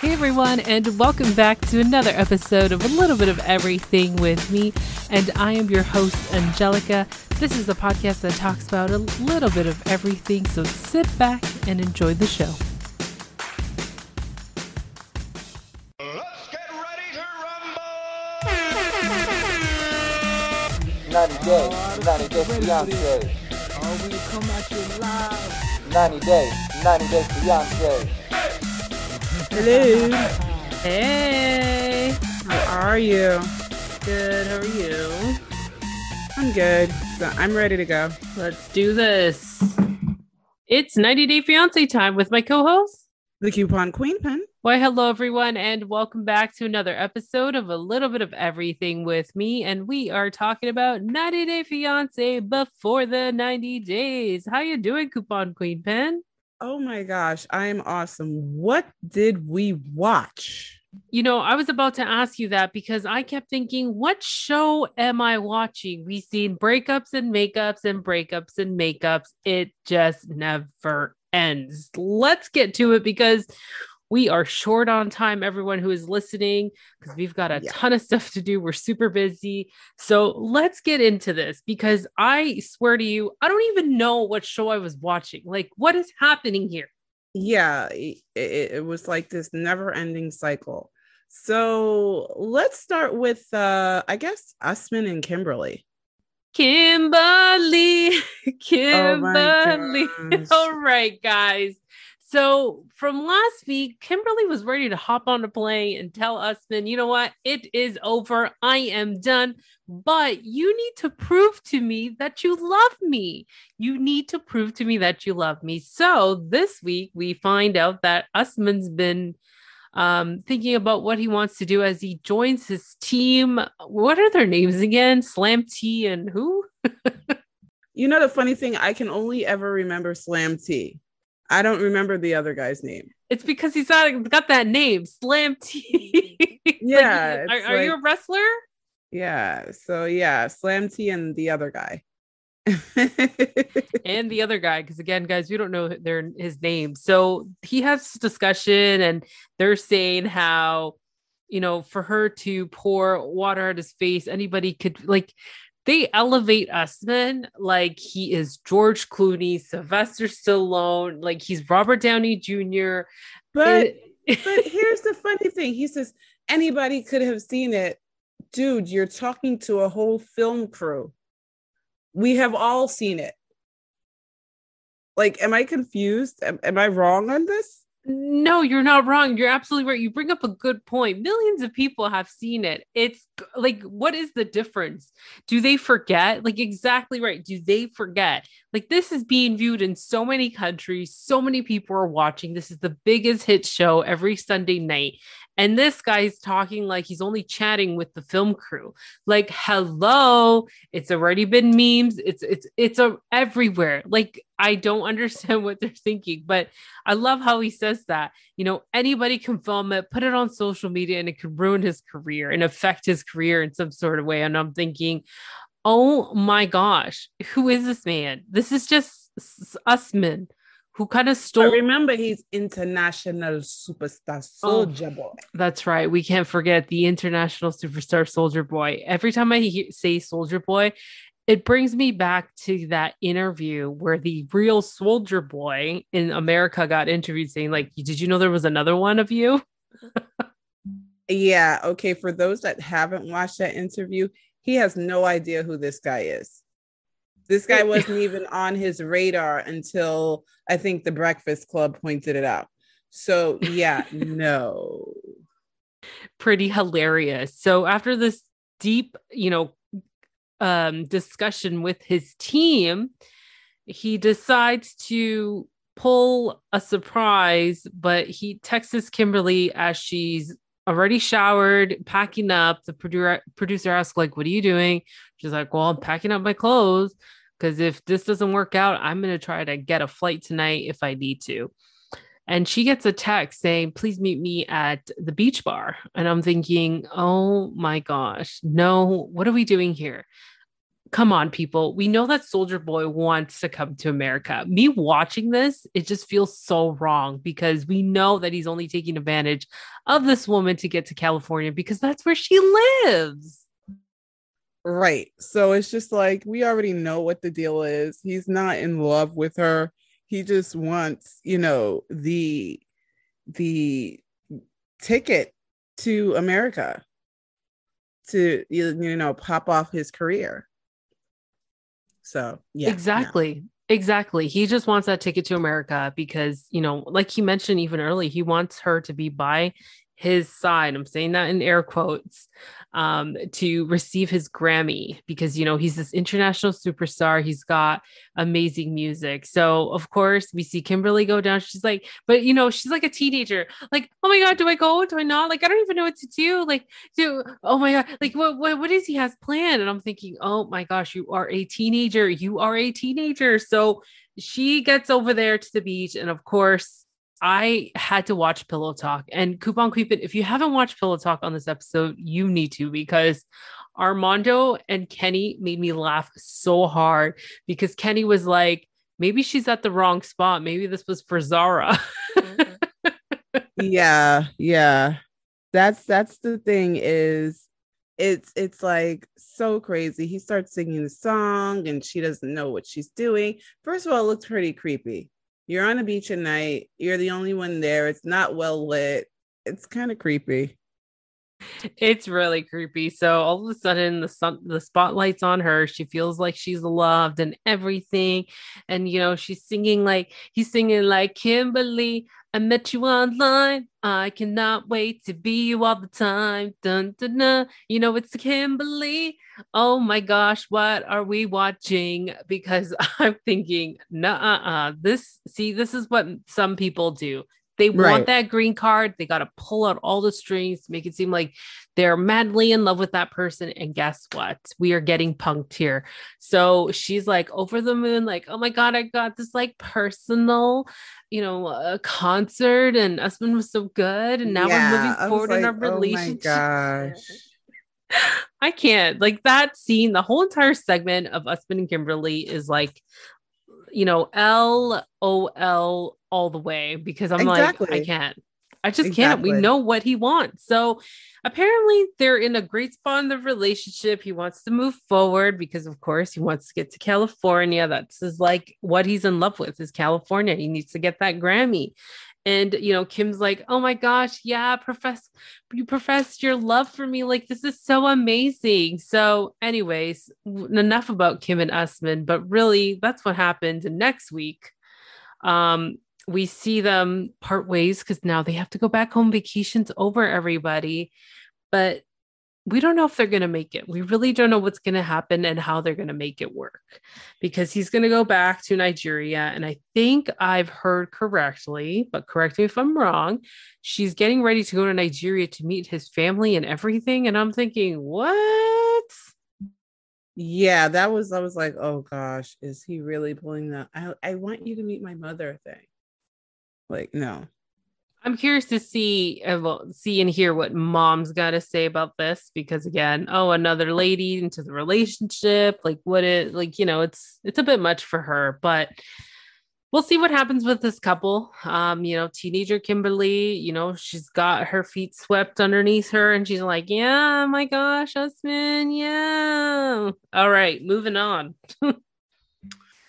Hey everyone, and welcome back to another episode of A Little Bit of Everything with me. And I am your host, Angelica. This is the podcast that talks about a little bit of everything, so sit back and enjoy the show. Let's get ready to rumble! 90 days, 90 days fiance. Oh, we come at you live. 90 days, 90 days fiance. Hello. Hey, How are you? good. How are you? I'm good. So I'm ready to go. Let's do this. It's 90 Day Fiance time with my co host. The coupon queen pin. Why, hello everyone, and welcome back to another episode of A Little Bit of Everything with me. And we are talking about 90 Day Fiance before the 90 days. How you doing, Coupon Queen Pin? Oh my gosh, I am awesome. What did we watch? You know, I was about to ask you that because I kept thinking, what show am I watching? We've seen breakups and makeups and breakups and makeups. It just never ends. Let's get to it because we are short on time, everyone who is listening, because we've got a Yeah. ton of stuff to do. We're super busy. So let's get into this because I swear to you, I don't even know what show I was watching. Like, what is happening here? Yeah, it, it, was like this never ending cycle. So let's start with, uh, I guess, Usman and Kimberly. Kimberly, Oh Kimberly. gosh. All right, guys. So from last week, Kimberly was ready to hop on a plane and tell Usman, you know what? It is over. I am done. But you need to prove to me that you love me. You need to prove to me that you love me. So this week, we find out that Usman's been um, thinking about what he wants to do as he joins his team. What are their names again? Slam T and who? You know, the funny thing, I can only ever remember Slam T. I don't remember the other guy's name. It's because he's got, got that name, Slam T. Like, Yeah, are, it's are you a wrestler? Yeah. So yeah, Slam T and the other guy. And the other guy, because again, guys, we don't know their his name. So he has this discussion, and they're saying how, you know, for her to pour water at his face, anybody could like. They elevate Usman like he is George Clooney, Sylvester Stallone, like he's Robert Downey Jr. but It- but here's the funny thing. He says anybody could have seen it. Dude, you're talking to a whole film crew. We have all seen it. Like, am I confused? Am, am I wrong on this? No, you're not wrong. You're absolutely right. You bring up a good point. Millions of people have seen it. It's like, what is the difference? Do they forget? Like, exactly right. Do they forget? Like, this is being viewed in so many countries. So many people are watching. This is the biggest hit show every Sunday night. And this guy's talking like he's only chatting with the film crew. Like, hello, it's already been memes. It's it's it's a everywhere. Like, I don't understand what they're thinking, but I love how he says that. You know, anybody can film it, put it on social media, and it could ruin his career and affect his career in some sort of way. And I'm thinking, oh my gosh, who is this man? This is just us Usman who kind of But remember, he's international superstar oh, soldier boy. That's right. We can't forget the international superstar Soldier Boy. Every time I hear, say Soldier Boy, it brings me back to that interview where the real Soldier Boy in America got interviewed saying, like, did you know there was another one of you? Yeah. Okay. For those that haven't watched that interview, he has no idea who this guy is. This guy wasn't even on his radar until I think the Breakfast Club pointed it out. So, yeah, no. pretty hilarious. So after this deep, you know, um discussion with his team, he decides to pull a surprise, but he texts Kimberly as she's already showered, packing up. The producer producer asks, like, what are you doing? She's like, Well, I'm packing up my clothes. Because if this doesn't work out, I'm gonna try to get a flight tonight if I need to. And she gets a text saying, please meet me at the beach bar. And I'm thinking, oh my gosh, no, what are we doing here? Come on, people. We know that Soldier Boy wants to come to America. Me watching this, it just feels so wrong because we know that he's only taking advantage of this woman to get to California because that's where she lives. Right. So it's just like we already know what the deal is. He's not in love with her. He just wants, you know, the the ticket to America to you know pop off his career. So yeah, exactly. Exactly. He just wants that ticket to America because, you know, like he mentioned even early, he wants her to be by his side. I'm saying that in air quotes um, to receive his Grammy because, you know, he's this international superstar. He's got amazing music. So, of course, we see Kimberly go down. She's like, but, you know, she's like a teenager. Like, oh my God, do I go? Do I not? Like, I don't even know what to do. Like, do, oh my God, like, what, what, what is he has planned? And I'm thinking, oh my gosh, you are a teenager. You are a teenager. So, she gets over there to the beach. And of course, I had to watch Pillow Talk and Coupon Cupid. If you haven't watched Pillow Talk on this episode, you need to because Armando and Kenny made me laugh so hard because Kenny was like, maybe she's at the wrong spot. Maybe this was for Zara. Mm-hmm. yeah, yeah. That's that's the thing is it's it's like so crazy. He starts singing the song and she doesn't know what she's doing. First of all, it looks pretty creepy. You're on a beach at night. You're the only one there. It's not well lit. It's kind of creepy. it's really creepy. So all of a sudden the sun the spotlight's on her. She feels like she's loved and everything. And you know, she's singing like he's singing like Kimberly, I met you online. I cannot wait to be you all the time. Dun dun dun. You know, it's Kimberly. Oh my gosh, what are we watching? Because I'm thinking, nah, uh, this see, this is what some people do. They want Right. that green card. They got to pull out all the strings to make it seem like they're madly in love with that person. And guess what? We are getting punked here. So she's like over the moon, like, oh my God, I got this like personal, you know, uh, concert and Usman was so good. And now Yeah, we're moving forward in our like, oh my relationship. gosh. I can't. Like that scene, the whole entire segment of Usman and Kimberly is like, you know, L O L all the way because I'm like, I can't. I just can't. We know what he wants. So apparently they're in a great spot in the relationship. He wants to move forward because, of course, he wants to get to California. That's his like what he's in love with is California. He needs to get that Grammy. And you know, Kim's like, oh my gosh, yeah, profess you professed your love for me. Like, this is so amazing. So, anyways, enough about Kim and Usman, but really that's what happened. And next week, um, we see them part ways because now they have to go back home. Vacation's over, everybody. But we don't know if they're going to make it. We really don't know what's going to happen and how they're going to make it work because he's going to go back to Nigeria. And I think I've heard correctly, but correct me if I'm wrong. She's getting ready to go to Nigeria to meet his family and everything. And I'm thinking, what? Yeah, that was I was like, oh gosh, is he really pulling that? I I want you to meet my mother thing. Like, no. I'm curious to see, uh, see and hear what mom's got to say about this because again, oh, another lady into the relationship, like what it, like you know, it's it's a bit much for her, but we'll see what happens with this couple. Um, you know, teenager Kimberly, you know, she's got her feet swept underneath her, and she's like, yeah, my gosh, Usman, yeah. All right, moving on.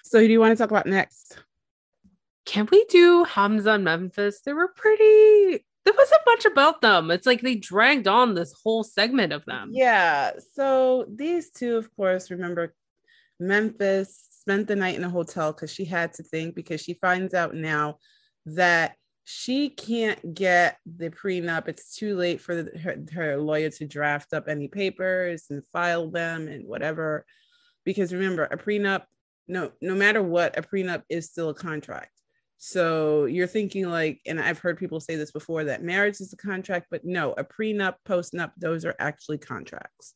So who do you want to talk about next? Can we do Hamza and Memphis? They were pretty. There wasn't much about them. It's like they dragged on this whole segment of them. Yeah. So these two, of course, remember Memphis spent the night in a hotel because she had to think because she finds out now that she can't get the prenup. It's too late for her, her lawyer to draft up any papers and file them and whatever. Because remember, a prenup, no, no matter what, a prenup is still a contract. So you're thinking like, and I've heard people say this before that marriage is a contract, but no, a prenup, postnup, those are actually contracts.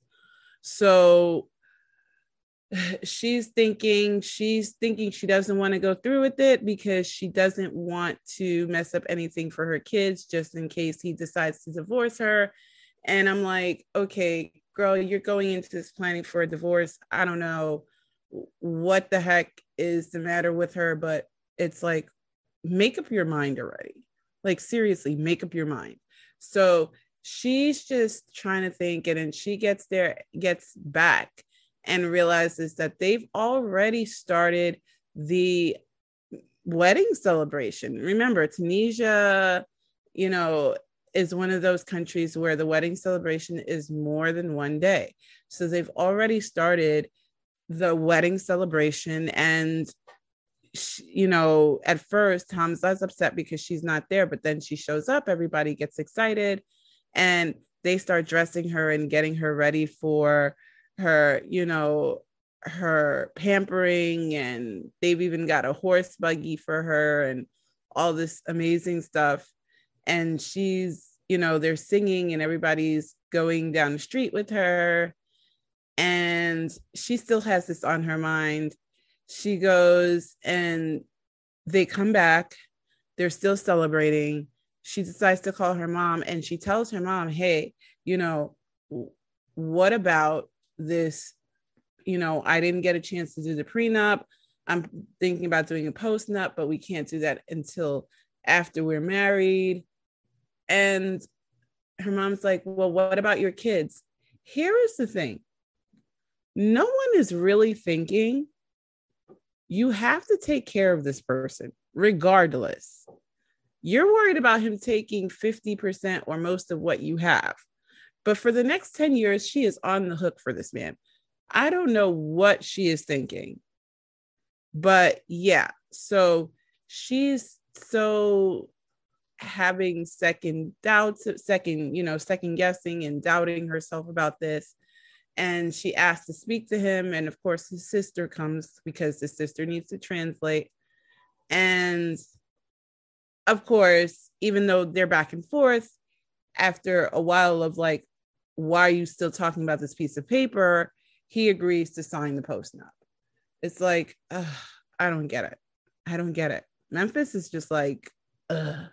So she's thinking she's thinking she doesn't want to go through with it because she doesn't want to mess up anything for her kids just in case he decides to divorce her and i'm like okay girl, you're going into this planning for a divorce. I don't know what the heck is the matter with her, but it's like, make up your mind already. Like, seriously, make up your mind. So she's just trying to think, and then she gets there, gets back, and realizes that they've already started the wedding celebration. Remember, Tunisia, you know, is one of those countries where the wedding celebration is more than one day. So they've already started the wedding celebration and she, you know at first Tom's hamza's upset because she's not there but then she shows up everybody gets excited and they start dressing her and getting her ready for her you know her pampering and they've even got a horse buggy for her and all this amazing stuff. And she's you know they're singing and everybody's going down the street with her and she still has this on her mind she goes and they come back. They're still celebrating. She decides to call her mom and she tells her mom hey you know what about this? You know i didn't get a chance to do the prenup. I'm thinking about doing a postnup but we can't do that until after we're married. And her mom's like well what about your kids? Here is the thing. No one is really thinking you have to take care of this person regardless. You're worried about him taking 50% or most of what you have. But for the next 10 years, she is on the hook for this man. I don't know what she is thinking. But yeah, so she's so having second doubts, second, you know, second guessing and doubting herself about this and she asked to speak to him and of course his sister comes because his sister needs to translate. And of course even though they're back and forth after a while of like why are you still talking about this piece of paper? he agrees to sign the postnup it's like ugh, i don't get it. I don't get it. Memphis is just like ugh,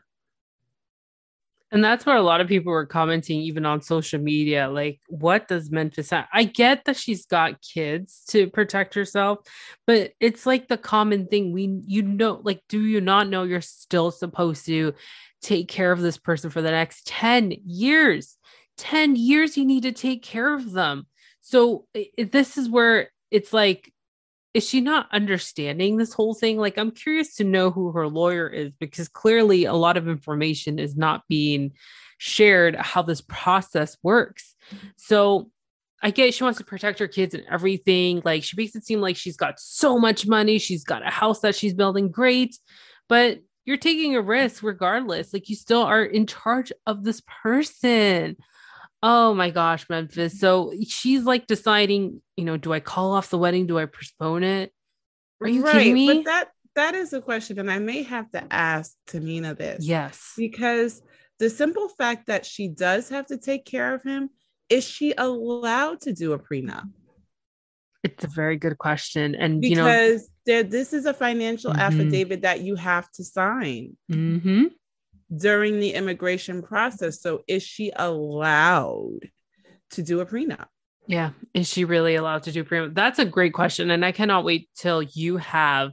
and that's where a lot of people were commenting, even on social media. Like, what does Memphis have? I get that she's got kids to protect herself, but it's like the common thing. We, you know, like, do you not know you're still supposed to take care of this person for the next 10 years? 10 years, you need to take care of them. So, this is where it's like, is she not understanding this whole thing? Like, I'm curious to know who her lawyer is because clearly a lot of information is not being shared how this process works. So, I get she wants to protect her kids and everything. Like, she makes it seem like she's got so much money, she's got a house that she's building great, but you're taking a risk regardless. Like, you still are in charge of this person. Oh my gosh, Memphis. So she's like deciding, you know, do I call off the wedding? Do I postpone it? Are you right, kidding me? But that that is a question, and I may have to ask Tamina this. yes. Because the simple fact that she does have to take care of him, is she allowed to do a prenup? It's a very good question. And you know, Because there, this is a financial Mhm. affidavit that you have to sign mhm. During the immigration process. So is she allowed to do a prenup? yeah. Is she really allowed to do premium? That's a great question. And I cannot wait till you have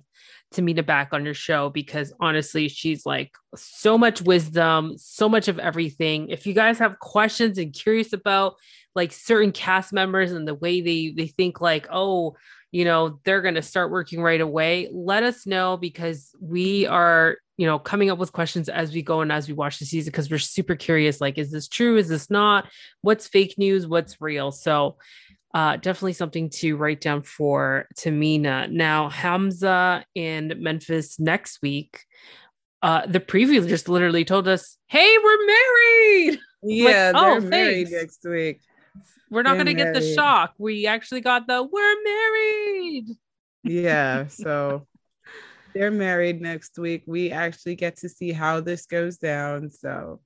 Tamina back on your show because honestly, she's like so much wisdom, so much of everything. If you guys have questions and curious about like certain cast members and the way they they think like, oh, you know, they're going to start working right away, let us know because we are, you know, coming up with questions as we go and as we watch the season because we're super curious like is this true? Is this not? What's fake news? What's real? So, uh, definitely something to write down for Tamina. Now, Hamza and Memphis next week. Uh, the preview just literally told us, "Hey, we're married." Yeah, oh, they're married thanks. next week. We're not going to get the shock. We actually got the "We're married." Yeah, so they're married next week. We actually get to see how this goes down. So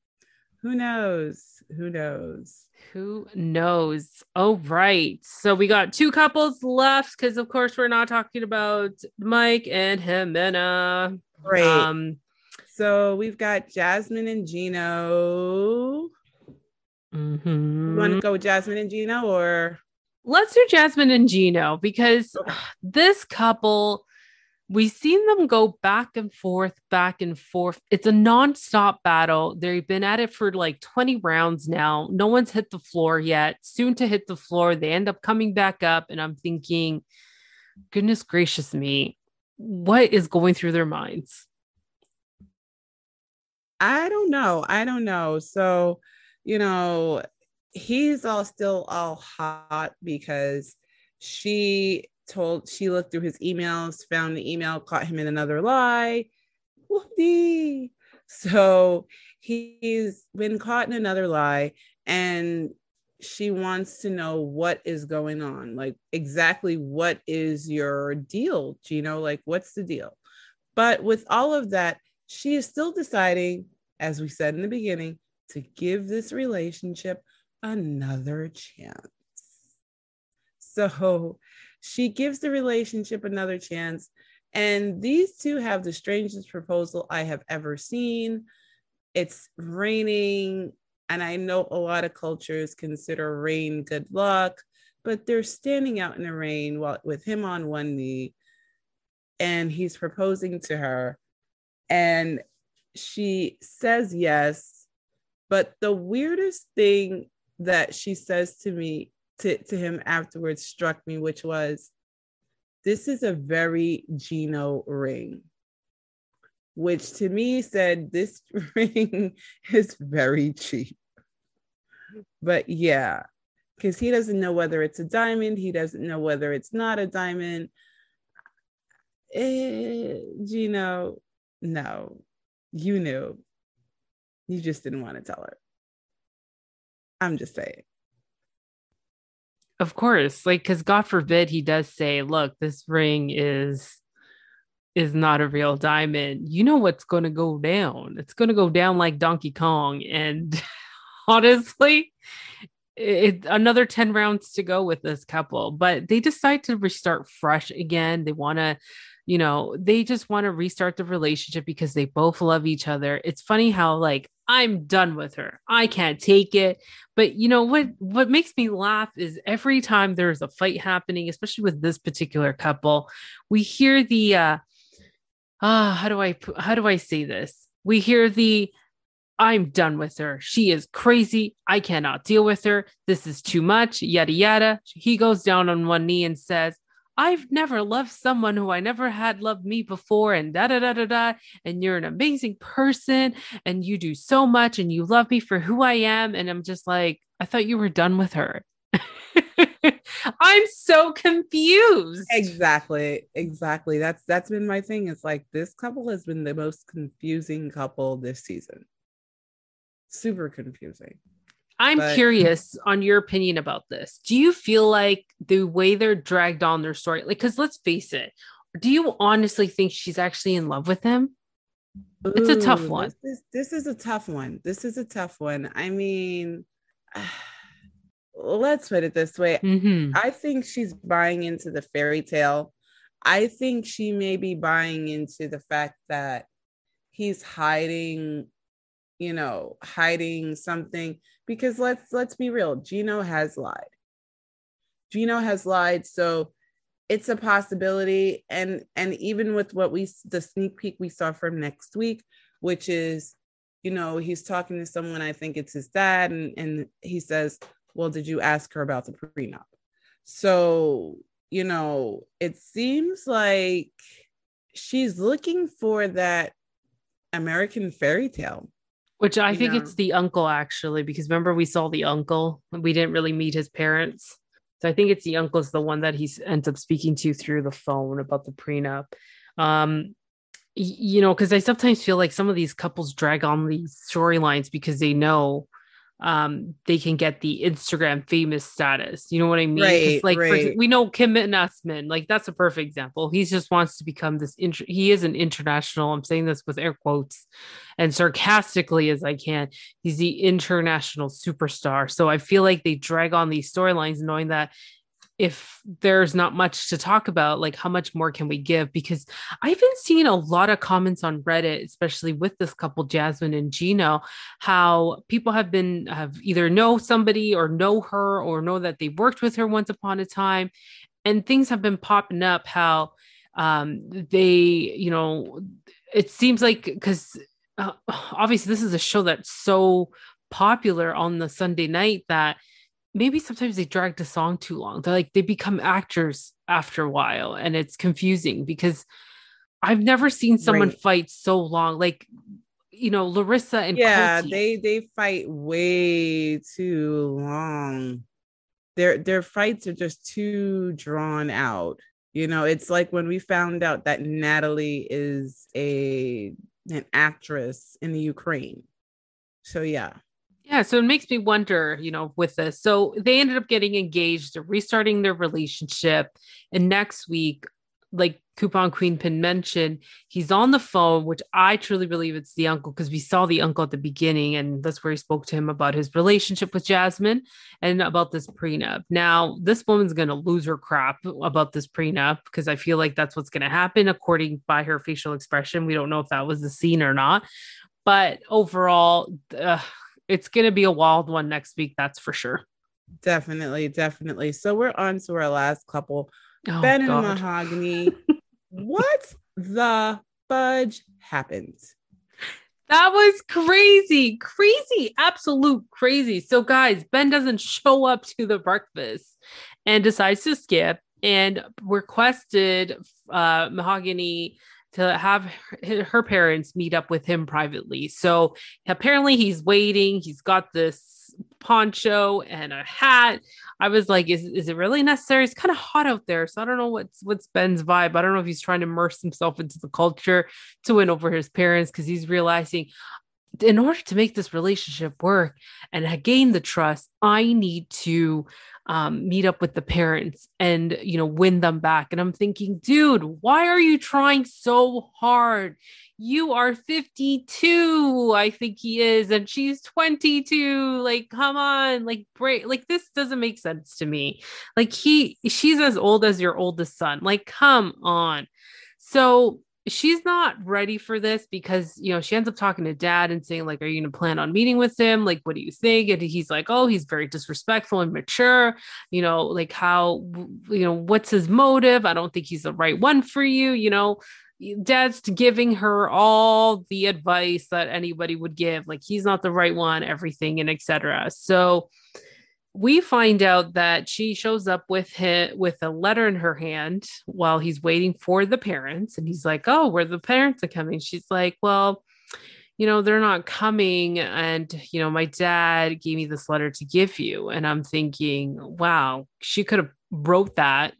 who knows? Who knows? Who knows? Oh, right. So we got two couples left because, of course, we're not talking about Mike and Ximena. Great. Um, so we've got Jasmine and Gino. Mhm. You want to go with Jasmine and Gino or Let's do Jasmine and Gino because Okay. this couple, we've seen them go back and forth, back and forth. It's a nonstop battle. They've been at it for like 20 rounds now. No one's hit the floor yet. Soon to hit the floor. They end up coming back up. And I'm thinking, goodness gracious me, what is going through their minds? I don't know. I don't know. So, you know, he's all still all hot because she told she looked through his emails, found the email, caught him in another lie. Whoopsie. So he's been caught in another lie and she wants to know what is going on. Like exactly what is your deal, Gino? Like what's the deal? But with all of that, she is still deciding, as we said in the beginning, to give this relationship another chance. So she gives the relationship another chance. And these two have the strangest proposal I have ever seen. It's raining, and I know a lot of cultures consider rain good luck, but they're standing out in the rain while with him on one knee, and he's proposing to her, and she says yes. But the weirdest thing that she says to me to, to him afterwards struck me, which was, This is a very Gino ring. Which to me said this ring is very cheap. But yeah, because he doesn't know whether it's a diamond, he doesn't know whether it's not a diamond. Eh, Gino, no, you knew. You just didn't want to tell her. I'm just saying. Of course, like because God forbid he does say, "Look, this ring is is not a real diamond." You know what's going to go down? It's going to go down like Donkey Kong. And honestly, it another ten rounds to go with this couple, but they decide to restart fresh again. They want to. You know, they just want to restart the relationship because they both love each other. It's funny how like I'm done with her. I can't take it. But you know what what makes me laugh is every time there's a fight happening, especially with this particular couple, we hear the uh ah how do I how do I say this? We hear the I'm done with her. She is crazy. I cannot deal with her. This is too much. Yada yada. He goes down on one knee and says, I've never loved someone who I never had loved me before, and da da da da da. And you're an amazing person, and you do so much, and you love me for who I am. And I'm just like, I thought you were done with her. I'm so confused. Exactly. Exactly. That's that's been my thing. It's like this couple has been the most confusing couple this season. Super confusing. I'm But- curious on your opinion about this. Do you feel like the way they're dragged on their story, like, because let's face it, do you honestly think she's actually in love with him? It's a tough one. This is, this is a tough one. This is a tough one. I mean, let's put it this way. Mm-hmm. I think she's buying into the fairy tale. I think she may be buying into the fact that he's hiding, you know, hiding something because let's let's be real, Gino has lied. Gino has lied, so it's a possibility and and even with what we the sneak peek we saw from next week, which is you know, he's talking to someone, I think it's his dad, and, and he says, Well, did you ask her about the prenup? So, you know, it seems like she's looking for that American fairy tale. Which I think know. it's the uncle actually, because remember we saw the uncle, we didn't really meet his parents. So I think it's the uncle's the one that he ends up speaking to through the phone about the prenup. Um, you know, because I sometimes feel like some of these couples drag on these storylines because they know um they can get the Instagram famous status. You know what I mean? Right, like for we know Kim Nussman, like that's a perfect example. He just wants to become this. Inter- he is an international. I'm saying this with air quotes and sarcastically as I can. He's the international superstar. So I feel like they drag on these storylines knowing that if there's not much to talk about, like how much more can we give? Because I've been seeing a lot of comments on Reddit, especially with this couple, Jasmine and Gino, how people have been have either know somebody or know her or know that they worked with her once upon a time. And things have been popping up how um they, you know, it seems like because uh, obviously this is a show that's so popular on the Sunday night that maybe sometimes they drag the song too long. They're like they become actors after a while, and it's confusing because I've never seen someone Right. fight so long. Like you know, Larissa and yeah, Colty. they they fight way too long. Their their fights are just too drawn out. You know, it's like when we found out that Natalie is a an actress in the Ukraine. So yeah. Yeah, so it makes me wonder, you know, with this. So they ended up getting engaged, restarting their relationship. And next week, like Coupon Queen Pin mentioned, he's on the phone, which I truly believe it's the uncle because we saw the uncle at the beginning, and that's where he spoke to him about his relationship with Jasmine and about this prenup. Now, this woman's going to lose her crap about this prenup because I feel like that's what's going to happen according by her facial expression. We don't know if that was the scene or not, but overall, uh, it's going to be a wild one next week. That's for sure. Definitely, definitely. So we're on to our last couple. Oh, ben and Mahogany. what the fudge happened? That was crazy, crazy, absolute crazy. So, guys, Ben doesn't show up to the breakfast and decides to skip and requested uh, Mahogany to have her, parents meet up with him privately. So, apparently, he's waiting. He's got this poncho and a hat. I was like, is, is it really necessary? It's kind of hot out there. So I don't know what's what's Ben's vibe. I don't know if he's trying to immerse himself into the culture to win over his parents because he's realizing in order to make this relationship work and gain the trust, I need to um, meet up with the parents and you know win them back. And I'm thinking, dude, why are you trying so hard? You are 52, I think he is, and she's 22. Like, come on, like break. Like this doesn't make sense to me. Like he, she's as old as your oldest son. Like, come on. So she's not ready for this because you know she ends up talking to dad and saying like are you to plan on meeting with him? Like what do you think? And he's like oh he's very disrespectful and mature. You know like how you know what's his motive? I don't think he's the right one for you. You know dad's giving her all the advice that anybody would give. Like he's not the right one everything and etc so we find out that she shows up with him with a letter in her hand while he's waiting for the parents and he's like oh where the parents are coming. She's like well you know they're not coming and you know my dad gave me this letter to give you. And i'm thinking wow she could have wrote that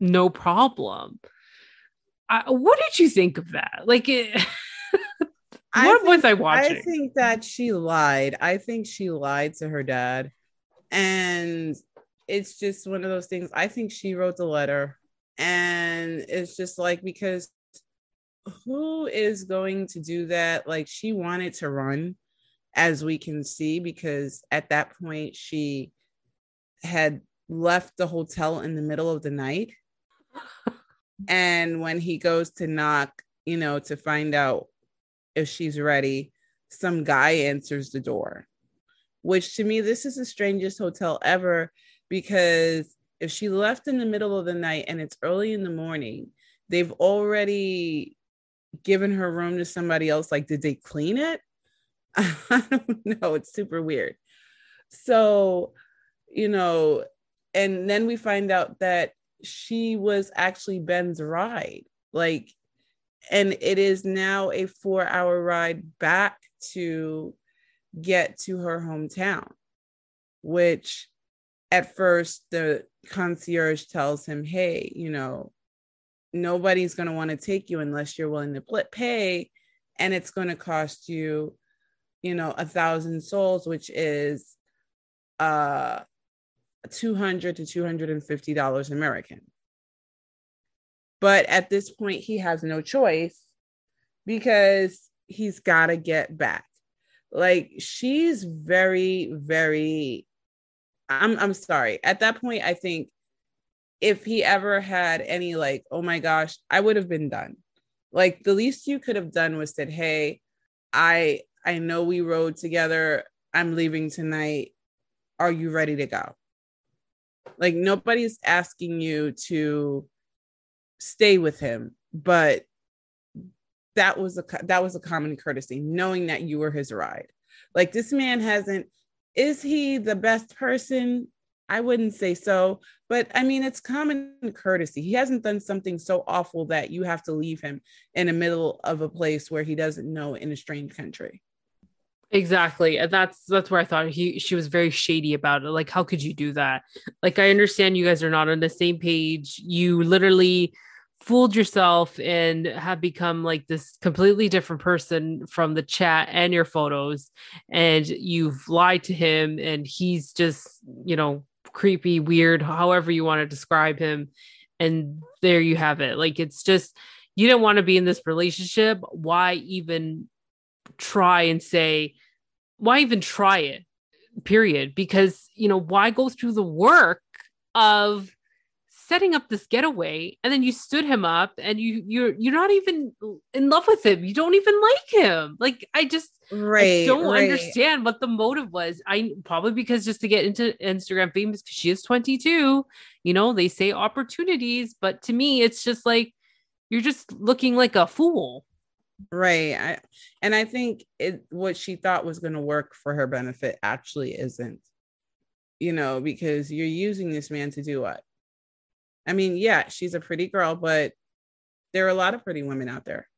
no problem. I, what did you think of that? Like it, I what think- was i watching? I think that she lied. I think she lied to her dad. And it's just one of those things. I think she wrote the letter. And it's just like, because who is going to do that? Like, she wanted to run, as we can see, because at that point, she had left the hotel in the middle of the night. and when he goes to knock, you know, to find out if she's ready, some guy answers the door, which to me, this is the strangest hotel ever because if she left in the middle of the night and it's early in the morning, they've already given her room to somebody else. Like, did they clean it? I don't know. It's super weird. So, you know, and then we find out that she was actually Ben's ride. Like, and it is now a four hour ride back to get to her hometown, which at first the concierge tells him, Hey, you know, nobody's going to want to take you unless you're willing to pay. And it's going to cost you, you know, a thousand soles, which is uh 200 to 250 dollars American. But at this point, he has no choice because he's got to get back. Like she's very, very. I'm I'm sorry. At that point, I think if he ever had any like, oh my gosh, I would have been done. Like the least you could have done was said, "Hey, I I know we rode together. I'm leaving tonight. Are you ready to go?" Like nobody's asking you to stay with him, but that was a that was a common courtesy, knowing that you were his ride. Like this man hasn't. Is he the best person? I wouldn't say so, but I mean, it's common courtesy. He hasn't done something so awful that you have to leave him in the middle of a place where he doesn't know in a strange country. Exactly. That's that's where I thought he she was very shady about it. Like, how could you do that? Like, I understand you guys are not on the same page. You literally fooled yourself and have become like this completely different person from the chat and your photos. And you've lied to him, and he's just, you know, creepy, weird, however you want to describe him. And there you have it. Like, it's just you don't want to be in this relationship. Why even try and say, why even try it? Period. Because, you know, why go through the work of setting up this getaway and then you stood him up and you you're you're not even in love with him. You don't even like him. Like I just Right. I don't right. understand what the motive was. I probably because just to get into Instagram famous because she is 22. You know, they say opportunities, but to me, it's just like you're just looking like a fool. Right. I, and I think it what she thought was going to work for her benefit actually isn't. You know, because you're using this man to do what? I mean, yeah, she's a pretty girl, but there are a lot of pretty women out there.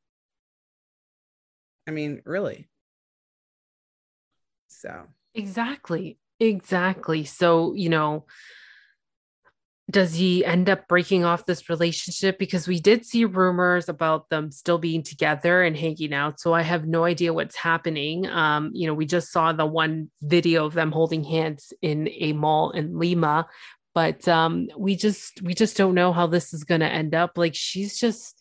I mean, really. So, Exactly. Exactly. So, you know, does he end up breaking off this relationship? Because we did see rumors about them still being together and hanging out. So I have no idea what's happening. Um, you know, we just saw the one video of them holding hands in a mall in Lima, but um, we just we just don't know how this is gonna end up. Like she's just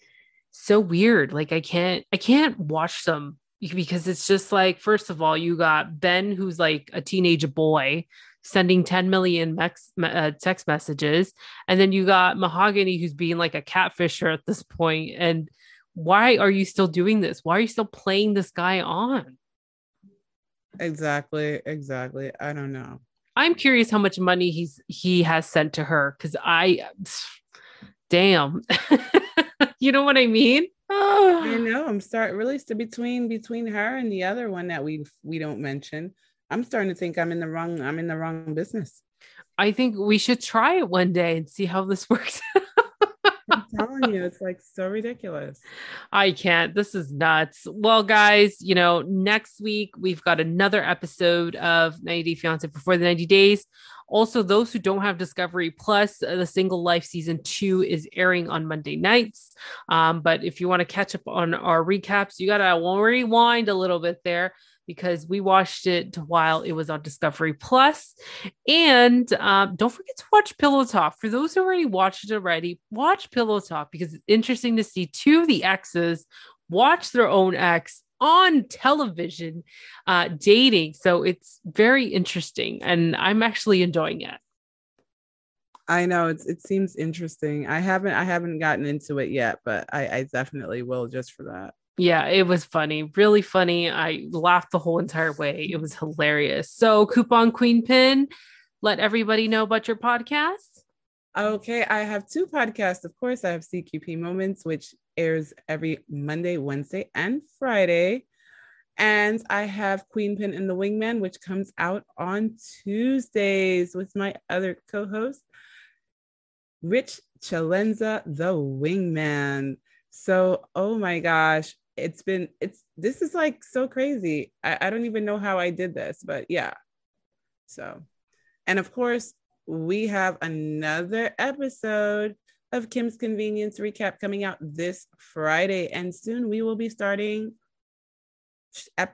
so weird. Like I can't I can't watch them because it's just like first of all you got Ben who's like a teenage boy sending 10 million mex- me- uh, text messages and then you got Mahogany who's being like a catfisher at this point and why are you still doing this? Why are you still playing this guy on? exactly, exactly. I don't know. I'm curious how much money he's he has sent to her cuz I damn. you know what I mean? I know. I'm start really st- between between her and the other one that we we don't mention. I'm starting to think I'm in the wrong I'm in the wrong business. I think we should try it one day and see how this works. I'm telling you, it's like so ridiculous. I can't. This is nuts. Well, guys, you know, next week we've got another episode of 90 Day Fiance before the 90 days. Also, those who don't have Discovery Plus, uh, the Single Life season two is airing on Monday nights. Um, but if you want to catch up on our recaps, you got to rewind a little bit there because we watched it while it was on Discovery Plus. And um, don't forget to watch Pillow Talk. For those who already watched it already, watch Pillow Talk because it's interesting to see two of the exes watch their own ex on television uh, dating. So it's very interesting and I'm actually enjoying it. I know it's it seems interesting. I haven't I haven't gotten into it yet, but I, I definitely will just for that. Yeah, it was funny, really funny. I laughed the whole entire way. It was hilarious. So, Coupon Queen Pin, let everybody know about your podcast. Okay, I have two podcasts. Of course, I have CQP Moments, which airs every Monday, Wednesday, and Friday. And I have Queen Pin and the Wingman, which comes out on Tuesdays with my other co host, Rich Chalenza, the Wingman. So, oh my gosh, it's been, it's, this is like so crazy. I, I don't even know how I did this, but yeah. So, and of course, we have another episode of Kim's Convenience Recap coming out this Friday. And soon we will be starting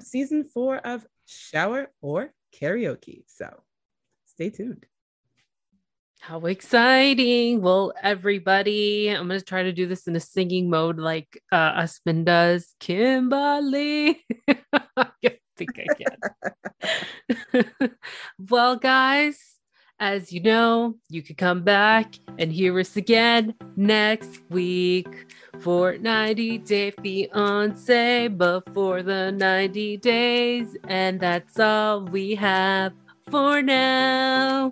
season four of Shower or Karaoke. So stay tuned. How exciting. Well, everybody, I'm going to try to do this in a singing mode like uh, Usman does. Kimberly. I think I can. well, guys, As you know, you can come back and hear us again next week for 90 Day Fiance, before the 90 days, and that's all we have for now.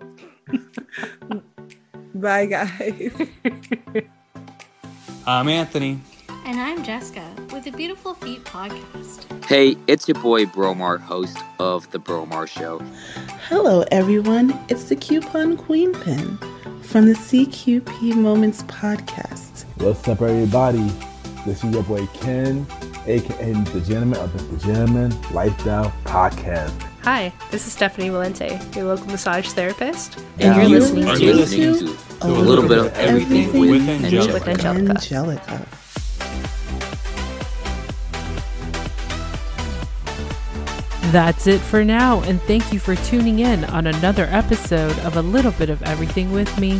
Bye, guys. I'm Anthony. And I'm Jessica with the Beautiful Feet podcast. Hey, it's your boy Bromar, host of The Bromar Show. Hello, everyone. It's the Coupon Queen Pin from the CQP Moments podcast. What's up, everybody? This is your boy Ken, aka the Gentleman of the Gentleman Lifestyle Podcast. Hi, this is Stephanie Valente, your local massage therapist, And, and you're you listening are to listening to a little bit of everything, with, Angelica. with Angelica. Angelica. That's it for now, and thank you for tuning in on another episode of A Little Bit of Everything with me.